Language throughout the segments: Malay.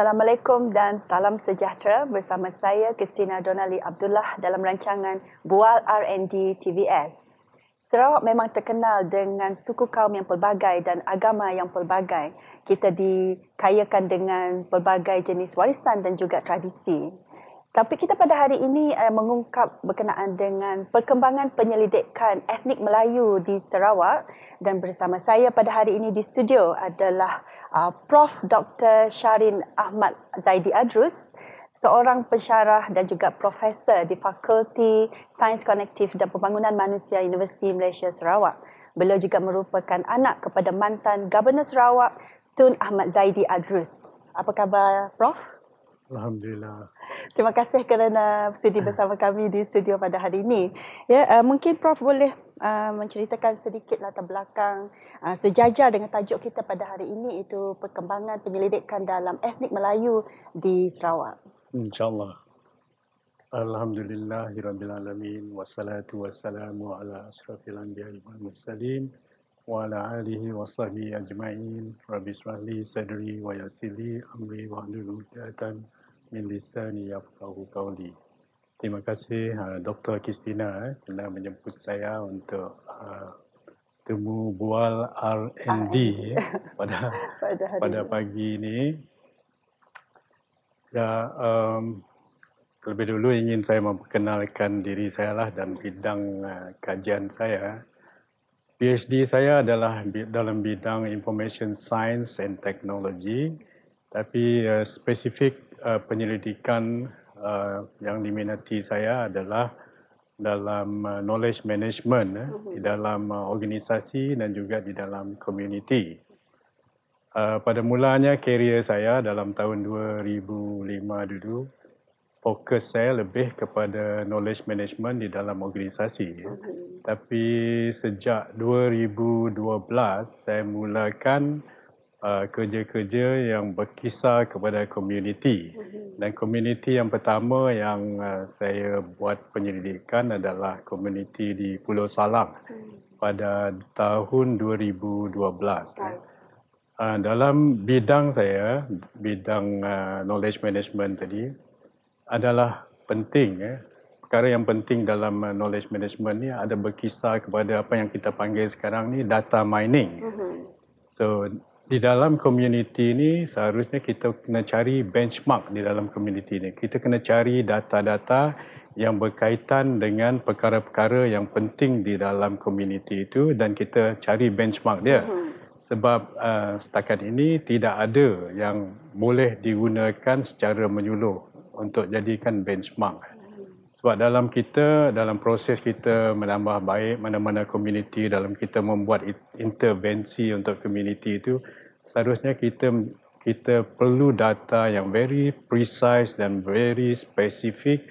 Assalamualaikum dan salam sejahtera bersama saya Christina Donali Abdullah dalam rancangan Bual R&D TVS. Sarawak memang terkenal dengan suku kaum yang pelbagai dan agama yang pelbagai. Kita dikayakan dengan pelbagai jenis warisan dan juga tradisi. Tapi kita pada hari ini uh, mengungkap berkenaan dengan perkembangan penyelidikan etnik Melayu di Sarawak dan bersama saya pada hari ini di studio adalah uh, Prof. Dr. Syarin Ahmad Zaidi Adrus, seorang pensyarah dan juga profesor di Fakulti Sains Konektif dan Pembangunan Manusia Universiti Malaysia Sarawak. Beliau juga merupakan anak kepada mantan Governor Sarawak, Tun Ahmad Zaidi Adrus. Apa khabar, Prof? Alhamdulillah. Terima kasih kerana sudi bersama kami di studio pada hari ini. Ya, uh, mungkin Prof boleh uh, menceritakan sedikit latar belakang uh, sejajar dengan tajuk kita pada hari ini itu perkembangan penyelidikan dalam etnik Melayu di Sarawak. InsyaAllah. Alhamdulillahirabbil alamin wassalatu wassalamu ala asrafil anbiya'i wal mursalin wa ala alihi wa sahbihi ajma'in. Rabbi israh li sadri wa yassir li amri wa hlul 'uqdatam min lisani yafqahu qawli. Terima kasih uh, Dr. Kristina eh, kerana menjemput saya untuk uh, temu bual R&D eh, pada pada, pada pagi ini. Ya, um, terlebih dulu ingin saya memperkenalkan diri saya lah dan bidang uh, kajian saya. PhD saya adalah dalam bidang Information Science and Technology, tapi uh, spesifik uh, penyelidikan uh, yang diminati saya adalah dalam uh, knowledge management uh, di dalam uh, organisasi dan juga di dalam community. Uh, pada mulanya kerjaya saya dalam tahun 2005 dulu, fokus saya lebih kepada knowledge management di dalam organisasi. Mm-hmm. Tapi sejak 2012 saya mulakan uh, kerja-kerja yang berkisar kepada komuniti. Mhm. Dan komuniti yang pertama yang uh, saya buat penyelidikan adalah komuniti di Pulau Salang mhm. pada tahun 2012. Uh, dalam bidang saya, bidang uh, knowledge management tadi, adalah penting. Eh. Perkara yang penting dalam uh, knowledge management ni ada berkisar kepada apa yang kita panggil sekarang ni data mining. Mm-hmm. So di dalam komuniti ini seharusnya kita kena cari benchmark di dalam komuniti ini. Kita kena cari data-data yang berkaitan dengan perkara-perkara yang penting di dalam komuniti itu dan kita cari benchmark dia. Hmm. Sebab uh, setakat ini tidak ada yang boleh digunakan secara menyuluh untuk jadikan benchmark. Sebab dalam kita, dalam proses kita menambah baik mana-mana komuniti, dalam kita membuat intervensi untuk komuniti itu, seharusnya kita kita perlu data yang very precise dan very specific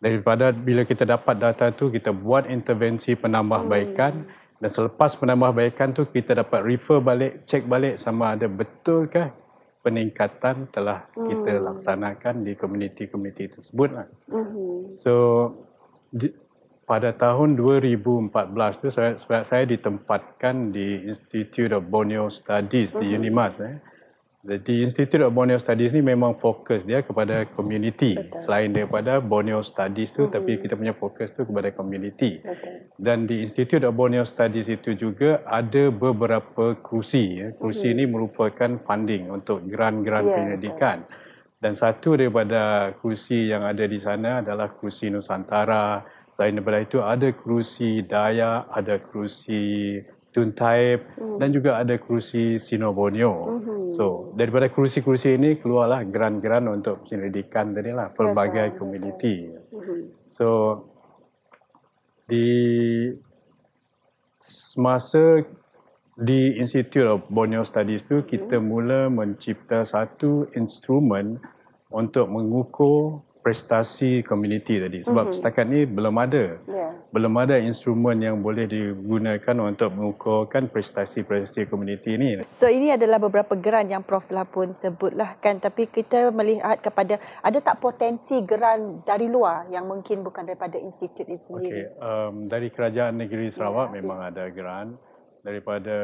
daripada bila kita dapat data tu kita buat intervensi penambahbaikan hmm. dan selepas penambahbaikan tu kita dapat refer balik check balik sama ada betulkah peningkatan telah hmm. kita laksanakan di komuniti-komuniti tersebut. Hmm. So di, pada tahun 2014 tu saya, saya ditempatkan di Institute of Borneo Studies uh-huh. di mhm. UNIMAS eh. Jadi Institute of Borneo Studies ni memang fokus dia kepada community Betul. selain daripada Borneo Studies tu uh-huh. tapi kita punya fokus tu kepada community. Betul. Dan di Institute of Borneo Studies itu juga ada beberapa kursi. Eh. Kursi uh-huh. ini merupakan funding untuk grant-grant yeah, penyelidikan. Dan satu daripada kursi yang ada di sana adalah kursi Nusantara, Selain daripada itu ada kerusi Dayak, ada kerusi Tuntaib hmm. dan juga ada kerusi Sino Borneo. Hmm. So daripada kerusi-kerusi ini keluarlah geran-geran untuk penyelidikan tadi lah pelbagai komuniti. Hmm. So di semasa di Institute of Borneo Studies tu kita hmm. mula mencipta satu instrumen untuk mengukur prestasi komuniti tadi sebab mm-hmm. setakat ni belum ada yeah. belum ada instrumen yang boleh digunakan untuk mengukurkan prestasi-prestasi komuniti ini so ini adalah beberapa geran yang prof telah pun sebutlah kan tapi kita melihat kepada ada tak potensi geran dari luar yang mungkin bukan daripada institut ini sendiri okay. um, dari kerajaan negeri Sarawak yeah. memang ada geran daripada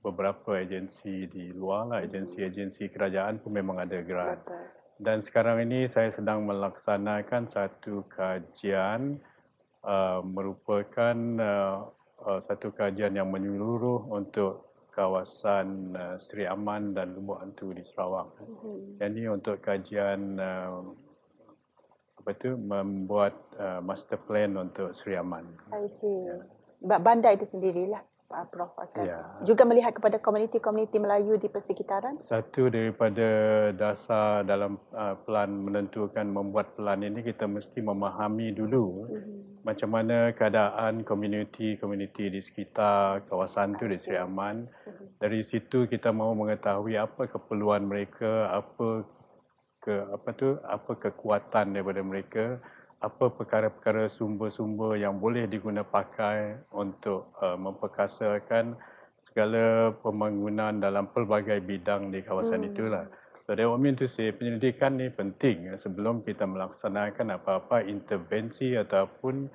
beberapa agensi di luar lah, agensi-agensi kerajaan pun memang ada grant. Betul. Dan sekarang ini saya sedang melaksanakan satu kajian uh, merupakan uh, uh, satu kajian yang menyeluruh untuk kawasan uh, Seri Aman dan Lubuk Hantu di Sarawak. Mhm. Jadi untuk kajian uh, apa tu membuat uh, master plan untuk Seri Aman. I see. Ba- Bandar itu sendirilah Pak Prof akan Ya. juga melihat kepada komuniti-komuniti Melayu di persekitaran. Satu daripada dasar dalam uh, plan menentukan membuat plan ini kita mesti memahami dulu Mhm. macam mana keadaan komuniti-komuniti di sekitar kawasan tu di Seri Aman. Mhm. Dari situ kita mahu mengetahui apa keperluan mereka, apa ke apa tu, apa kekuatan daripada mereka, apa perkara-perkara sumber-sumber yang boleh diguna pakai untuk uh, memperkasakan segala pembangunan dalam pelbagai bidang di kawasan Hmm. itulah. So that what mean to say penyelidikan ni penting eh, sebelum kita melaksanakan apa-apa intervensi ataupun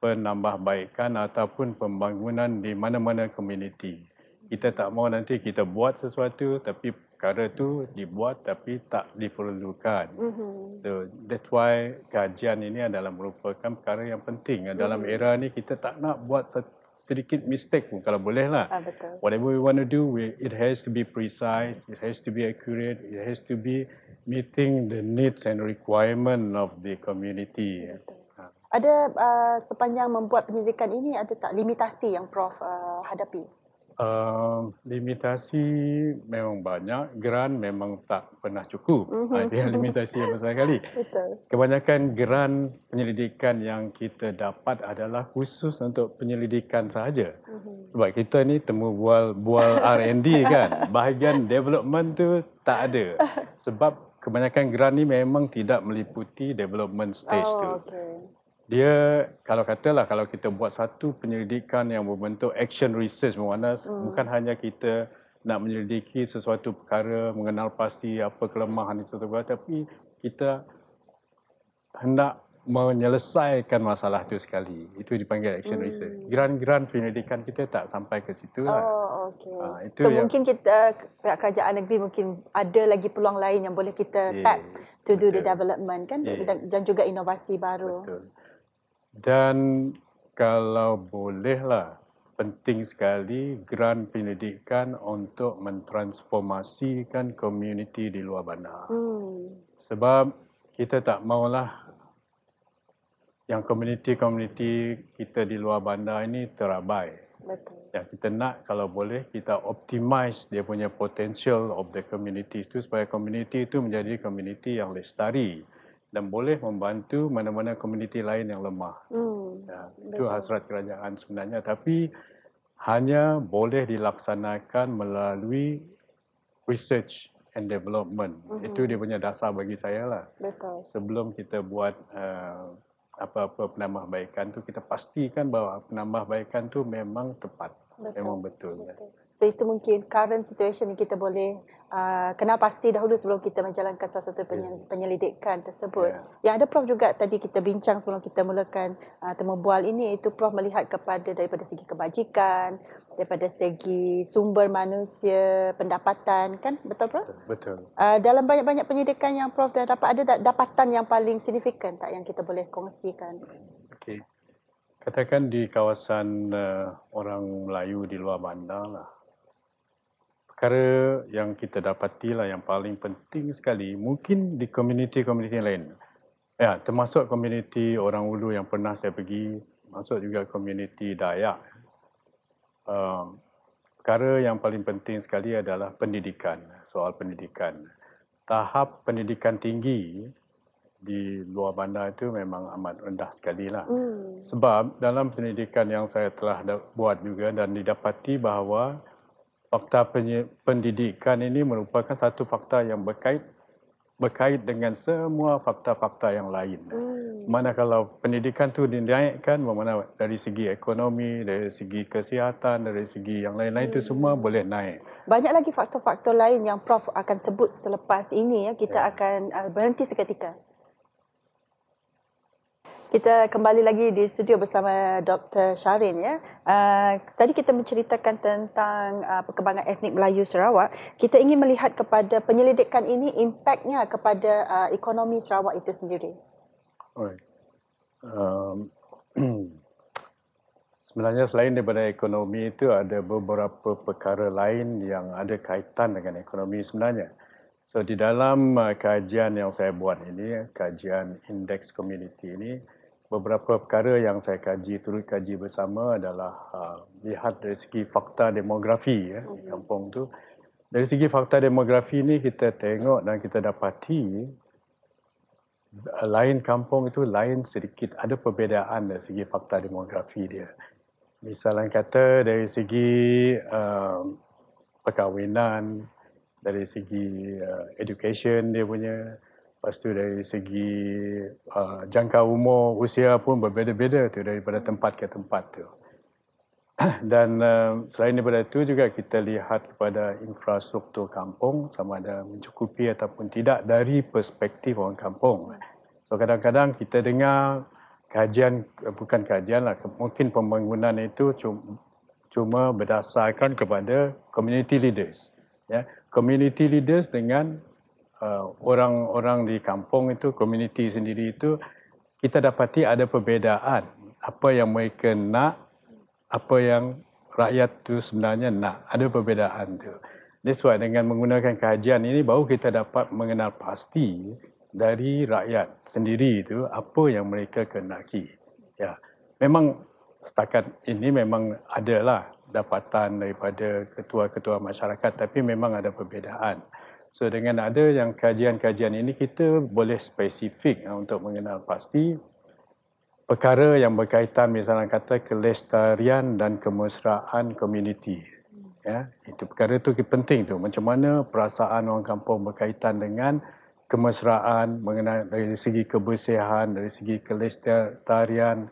penambahbaikan ataupun pembangunan di mana-mana komuniti. Kita tak mahu nanti kita buat sesuatu tapi perkara tu dibuat tapi tak diperlukan. Mhm. So that's why kajian ini adalah merupakan perkara yang penting. Dalam era ni kita tak nak buat se- sedikit mistake pun kalau boleh lah. Ah, betul. Whatever we want to do, we, it has to be precise, it has to be accurate, it has to be meeting the needs and requirement of the community. Ha. Ada uh, sepanjang membuat penyelidikan ini ada tak limitasi yang Prof uh, hadapi? Uh, limitasi memang banyak, grant memang tak pernah cukup. Mhm. Ha, itu yang limitasi yang besar sekali. Betul. Kebanyakan grant penyelidikan yang kita dapat adalah khusus untuk penyelidikan sahaja. Mhm. Sebab kita ni temu bual bual R&D kan. Bahagian development tu tak ada. Sebab kebanyakan grant ni memang tidak meliputi development stage tu. Oh, okay. Dia kalau katalah kalau kita buat satu penyelidikan yang berbentuk action research bermakna Hmm. bukan hanya kita nak menyelidiki sesuatu perkara, mengenal pasti apa kelemahan itu tapi kita hendak menyelesaikan masalah itu sekali. Itu dipanggil action Hmm. research. Grant-grant penyelidikan kita tak sampai ke situ lah. Oh, okay. Ah, itu so yang- mungkin kita pihak kerajaan negeri mungkin ada lagi peluang lain yang boleh kita Yes, tap to do the development kan Yes. dan, dan juga inovasi baru. Betul. Dan kalau bolehlah penting sekali grant penyelidikan untuk mentransformasikan komuniti di luar bandar. Hmm. Sebab kita tak maulah yang komuniti-komuniti kita di luar bandar ini terabai. Betul. Yang kita nak kalau boleh kita optimize dia punya potential of the community itu supaya community itu menjadi community yang lestari dan boleh membantu mana-mana komuniti lain yang lemah. Hmm. Ya, itu Betul. hasrat kerajaan sebenarnya tapi hanya boleh dilaksanakan melalui research and development. Mhm. Itu dia punya dasar bagi saya lah. Betul. Sebelum kita buat uh, apa-apa penambahbaikan tu kita pastikan bahawa penambahbaikan tu memang tepat. Betul. Memang betul. Betul. So itu mungkin current situation yang kita boleh uh, kenal pasti dahulu sebelum kita menjalankan sesuatu penye- penyelidikan tersebut. Ya. Yang ada Prof juga tadi kita bincang sebelum kita mulakan uh, temu bual ini itu Prof melihat kepada daripada segi kebajikan, daripada segi sumber manusia, pendapatan kan betul Prof? Betul. Uh, dalam banyak-banyak penyelidikan yang Prof dah dapat ada dapatan yang paling signifikan tak yang kita boleh kongsikan? Okey. Katakan di kawasan uh, orang Melayu di luar bandar lah. Perkara yang kita dapati lah yang paling penting sekali mungkin di komuniti-komuniti lain. Ya, termasuk komuniti orang Ulu yang pernah saya pergi, masuk juga komuniti Dayak. Uh, perkara yang paling penting sekali adalah pendidikan, soal pendidikan. Tahap pendidikan tinggi di luar bandar itu memang amat rendah sekali lah. Hmm. Sebab dalam pendidikan yang saya telah buat juga dan didapati bahawa fakta pendidikan ini merupakan satu fakta yang berkait berkait dengan semua fakta-fakta yang lain. Hmm. Mana kalau pendidikan tu dinaikkan, mana dari segi ekonomi, dari segi kesihatan, dari segi yang lain-lain itu semua boleh naik. Banyak lagi faktor-faktor lain yang Prof akan sebut selepas ini ya. Kita Ya. akan uh, berhenti seketika. Kita kembali lagi di studio bersama Dr. Syarin ya. Uh, tadi kita menceritakan tentang uh, perkembangan etnik Melayu Sarawak. Kita ingin melihat kepada penyelidikan ini impaknya kepada uh, ekonomi Sarawak itu sendiri. Um, sebenarnya selain daripada ekonomi itu ada beberapa perkara lain yang ada kaitan dengan ekonomi sebenarnya. So di dalam uh, kajian yang saya buat ini, kajian indeks community ini, beberapa perkara yang saya kaji turut kaji bersama adalah uh, lihat dari segi fakta demografi ya di mhm. kampung tu. Dari segi fakta demografi ni kita tengok dan kita dapati uh, lain kampung itu lain sedikit. Ada perbezaan dari segi fakta demografi dia. Misalnya kata dari segi uh, perkahwinan dari segi uh, education dia punya Lepas tu dari segi uh, jangka umur usia pun berbeza-beza tu daripada tempat ke tempat tu. Dan uh, selain daripada itu juga kita lihat kepada infrastruktur kampung sama ada mencukupi ataupun tidak dari perspektif orang kampung. So kadang-kadang kita dengar kajian bukan kajian lah mungkin pembangunan itu cuma, cuma berdasarkan kepada community leaders ya community leaders dengan orang-orang di kampung itu, komuniti sendiri itu, kita dapati ada perbezaan. Apa yang mereka nak, apa yang rakyat itu sebenarnya nak. Ada perbezaan itu. That's why dengan menggunakan kajian ini, baru kita dapat mengenal pasti dari rakyat sendiri itu, apa yang mereka kenaki. Ya, Memang setakat ini memang adalah dapatan daripada ketua-ketua masyarakat, tapi memang ada perbezaan. So dengan ada yang kajian-kajian ini kita boleh spesifik uh, untuk mengenal pasti perkara yang berkaitan misalnya kata kelestarian dan kemesraan komuniti. Ya, itu perkara itu penting tu. Macam mana perasaan orang kampung berkaitan dengan kemesraan mengenai dari segi kebersihan, dari segi kelestarian,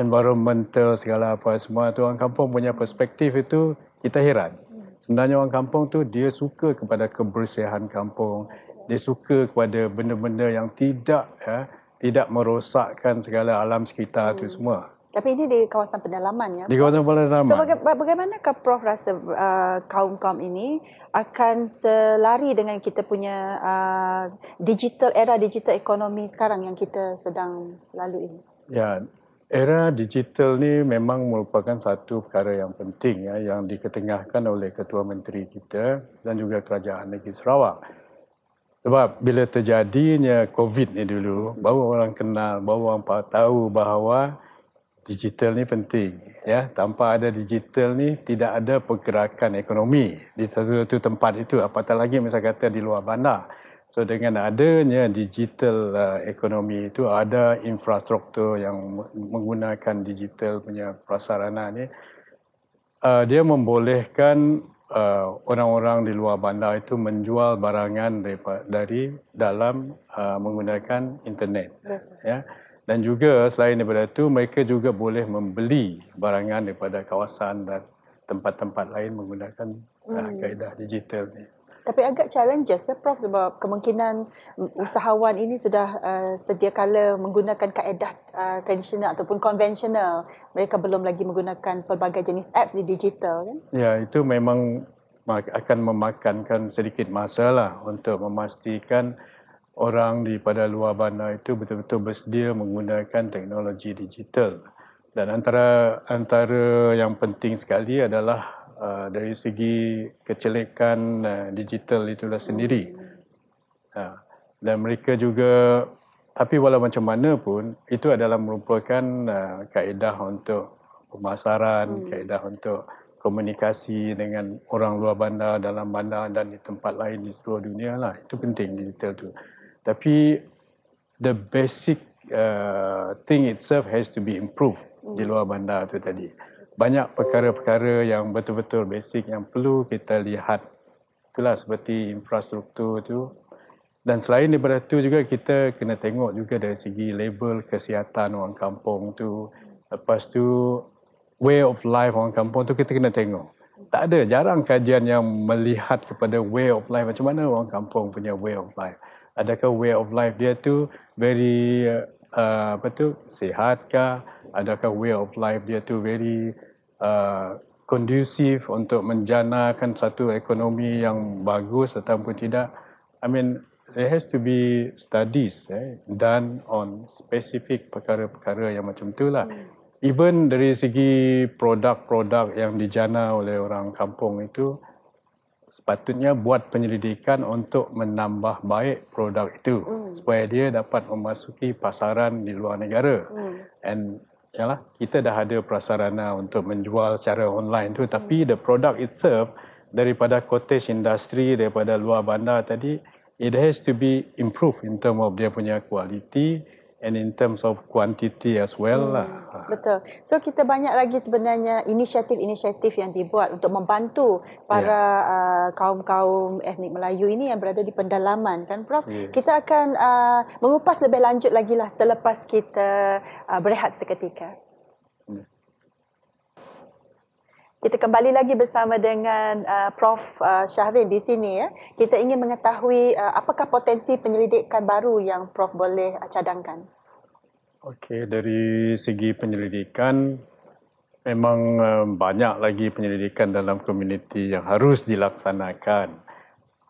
environmental segala apa semua tu orang kampung punya perspektif itu kita heran. Sebenarnya orang kampung tu dia suka kepada kebersihan kampung. Dia suka kepada benda-benda yang tidak ya, tidak merosakkan segala alam sekitar hmm. tu semua. Tapi ini di kawasan pedalaman ya. Di kawasan pedalaman. So baga- bagaimanakah Prof rasa uh, kaum-kaum ini akan selari dengan kita punya uh, digital era digital ekonomi sekarang yang kita sedang lalui ini? Ya, era digital ni memang merupakan satu perkara yang penting ya, yang diketengahkan oleh Ketua Menteri kita dan juga Kerajaan Negeri Sarawak. Sebab bila terjadinya COVID ni dulu, baru orang kenal, baru orang tahu bahawa digital ni penting. Ya, tanpa ada digital ni tidak ada pergerakan ekonomi di satu tempat itu. Apatah lagi misalnya kata di luar bandar. So dengan adanya digital uh, ekonomi itu ada infrastruktur yang menggunakan digital punya prasarana ni uh, dia membolehkan uh, orang-orang di luar bandar itu menjual barangan dari, dari dalam uh, menggunakan internet ya dan juga selain daripada itu mereka juga boleh membeli barangan daripada kawasan dan tempat-tempat lain menggunakan uh, hmm. kaedah digital ni. Tapi agak challenges ya Prof sebab kemungkinan usahawan ini sudah uh, sedia kala menggunakan kaedah uh, tradisional ataupun konvensional. Mereka belum lagi menggunakan pelbagai jenis apps di digital kan? Ya, itu memang akan memakankan sedikit masa lah untuk memastikan orang di pada luar bandar itu betul-betul bersedia menggunakan teknologi digital. Dan antara antara yang penting sekali adalah uh, dari segi kecelekan uh, digital itulah sendiri. Uh, dan mereka juga, tapi walau macam mana pun, itu adalah merupakan uh, kaedah untuk pemasaran, hmm. kaedah untuk komunikasi dengan orang luar bandar, dalam bandar dan di tempat lain di seluruh dunia lah. Itu penting digital tu. Tapi the basic uh, thing itself has to be improved hmm. di luar bandar tu tadi banyak perkara-perkara yang betul-betul basic yang perlu kita lihat. Itulah seperti infrastruktur tu. Dan selain daripada itu juga kita kena tengok juga dari segi label kesihatan orang kampung tu. Lepas tu way of life orang kampung tu kita kena tengok. Tak ada, jarang kajian yang melihat kepada way of life. Macam mana orang kampung punya way of life. Adakah way of life dia tu very uh, apa tu sihat kah adakah way of life dia tu very uh, kondusif untuk menjanakan satu ekonomi yang bagus ataupun tidak i mean there has to be studies eh, done on specific perkara-perkara yang macam tu lah. Hmm. Even dari segi produk-produk yang dijana oleh orang kampung itu, sepatutnya buat penyelidikan untuk menambah baik produk itu hmm. supaya dia dapat memasuki pasaran di luar negara. Hmm. And yalah, kita dah ada prasarana untuk menjual secara online tu, tapi hmm. the product itself daripada cottage industry daripada luar bandar tadi it has to be improved in term of dia punya quality and in terms of quantity as well hmm, lah. Betul. So kita banyak lagi sebenarnya inisiatif-inisiatif yang dibuat untuk membantu para yeah. uh, kaum-kaum etnik Melayu ini yang berada di pendalaman kan Prof. Yes. Kita akan uh, mengupas lebih lanjut lagi lah selepas kita uh, berehat seketika. Kita kembali lagi bersama dengan uh, Prof uh, Syahrin di sini ya. Kita ingin mengetahui uh, apakah potensi penyelidikan baru yang Prof boleh uh, cadangkan. Okey, dari segi penyelidikan memang uh, banyak lagi penyelidikan dalam komuniti yang harus dilaksanakan.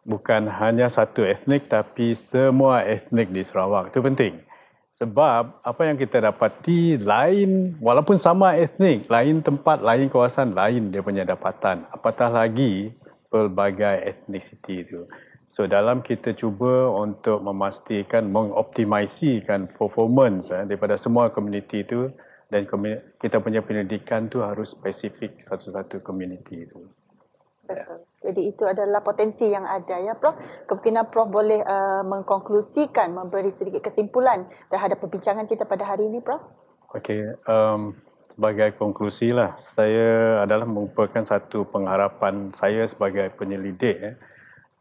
Bukan hanya satu etnik tapi semua etnik di Sarawak. Itu penting. Sebab apa yang kita dapati lain walaupun sama etnik, lain tempat, lain kawasan, lain dia punya dapatan. Apatah lagi pelbagai etnisiti itu. So dalam kita cuba untuk memastikan mengoptimasikan performance eh, daripada semua komuniti itu dan kita punya pendidikan tu harus spesifik satu-satu komuniti itu. Betul. Jadi itu adalah potensi yang ada ya Prof. Kemungkinan Prof boleh uh, mengkonklusikan, memberi sedikit kesimpulan terhadap perbincangan kita pada hari ini Prof. Okey, um, sebagai konklusi lah, saya adalah merupakan satu pengharapan saya sebagai penyelidik ya,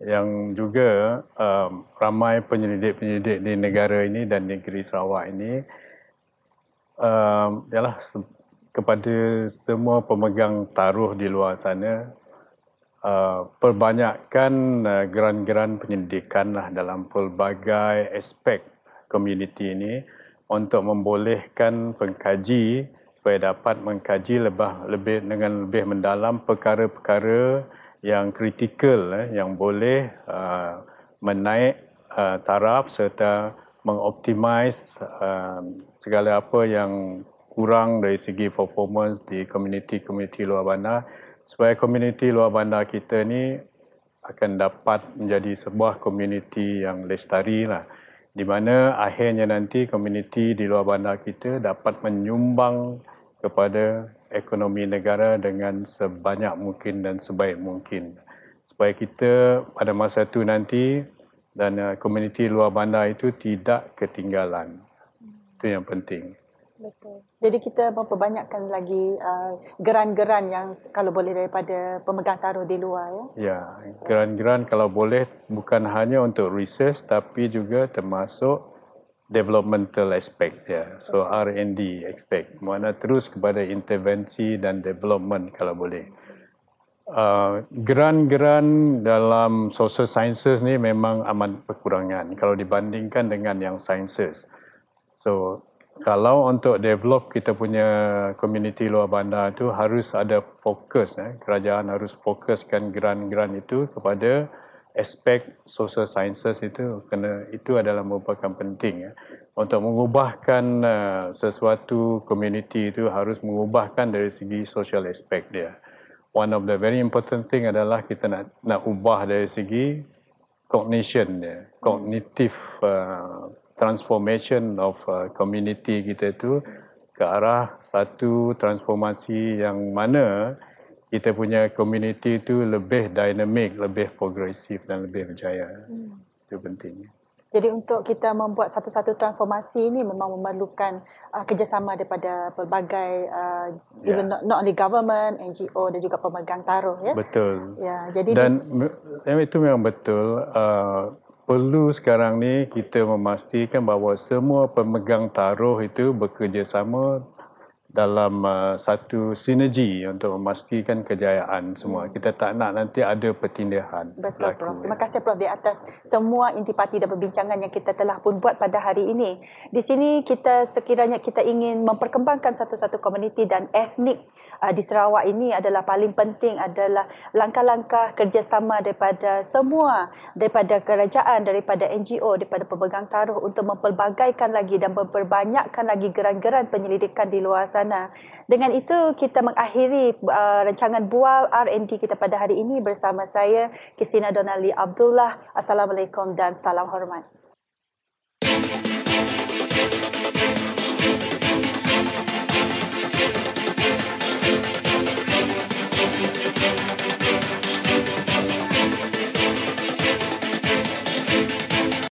yang juga um, ramai penyelidik-penyelidik di negara ini dan negeri Sarawak ini um, ialah kepada semua pemegang taruh di luar sana Uh, perbanyakkan uh, geran-geran penyelidikan lah dalam pelbagai aspek komuniti ini untuk membolehkan pengkaji supaya dapat mengkaji lebih, lebih dengan lebih mendalam perkara-perkara yang kritikal eh, yang boleh uh, menaik uh, taraf serta mengoptimize uh, segala apa yang kurang dari segi performance di komuniti-komuniti luar bandar supaya komuniti luar bandar kita ni akan dapat menjadi sebuah komuniti yang lestari lah. Di mana akhirnya nanti komuniti di luar bandar kita dapat menyumbang kepada ekonomi negara dengan sebanyak mungkin dan sebaik mungkin. Supaya kita pada masa itu nanti dan uh, komuniti luar bandar itu tidak ketinggalan. Itu yang penting. Betul. Jadi kita memperbanyakkan lagi uh, geran-geran yang kalau boleh daripada pemegang taruh di luar ya. Ya, geran-geran kalau boleh bukan hanya untuk research tapi juga termasuk developmental aspect ya. So R&D aspect. Mana terus kepada intervensi dan development kalau boleh. Uh, geran-geran dalam social sciences ni memang amat berkurangan kalau dibandingkan dengan yang sciences. So kalau untuk develop kita punya community luar bandar itu harus ada fokus eh. kerajaan harus fokuskan geran-geran itu kepada aspek social sciences itu. Kena itu adalah merupakan penting ya untuk mengubahkan uh, sesuatu community itu harus mengubahkan dari segi social aspect dia. One of the very important thing adalah kita nak nak ubah dari segi cognition dia cognitive uh, transformation of uh, community kita itu ke arah satu transformasi yang mana kita punya community itu lebih dynamic, lebih progresif dan lebih berjaya. Hmm. Itu pentingnya. Jadi untuk kita membuat satu-satu transformasi ini memang memerlukan uh, kerjasama daripada pelbagai uh, yeah. even not, not only government, NGO dan juga pemegang taruh ya. Betul. Ya, jadi dan itu memang betul. Uh, perlu sekarang ni kita memastikan bahawa semua pemegang taruh itu bekerjasama dalam uh, satu sinergi untuk memastikan kejayaan semua. Hmm. Kita tak nak nanti ada pertindahan. Betul berlaku, Prof. Terima kasih Prof di atas semua intipati dan perbincangan yang kita telah pun buat pada hari ini. Di sini kita sekiranya kita ingin memperkembangkan satu-satu komuniti dan etnik uh, di Sarawak ini adalah paling penting adalah langkah-langkah kerjasama daripada semua daripada kerajaan, daripada NGO, daripada pemegang taruh untuk mempelbagaikan lagi dan memperbanyakkan lagi geran-geran penyelidikan di luar sana sana. Dengan itu kita mengakhiri uh, rancangan bual R&D kita pada hari ini bersama saya Kisina Donali Abdullah. Assalamualaikum dan salam hormat.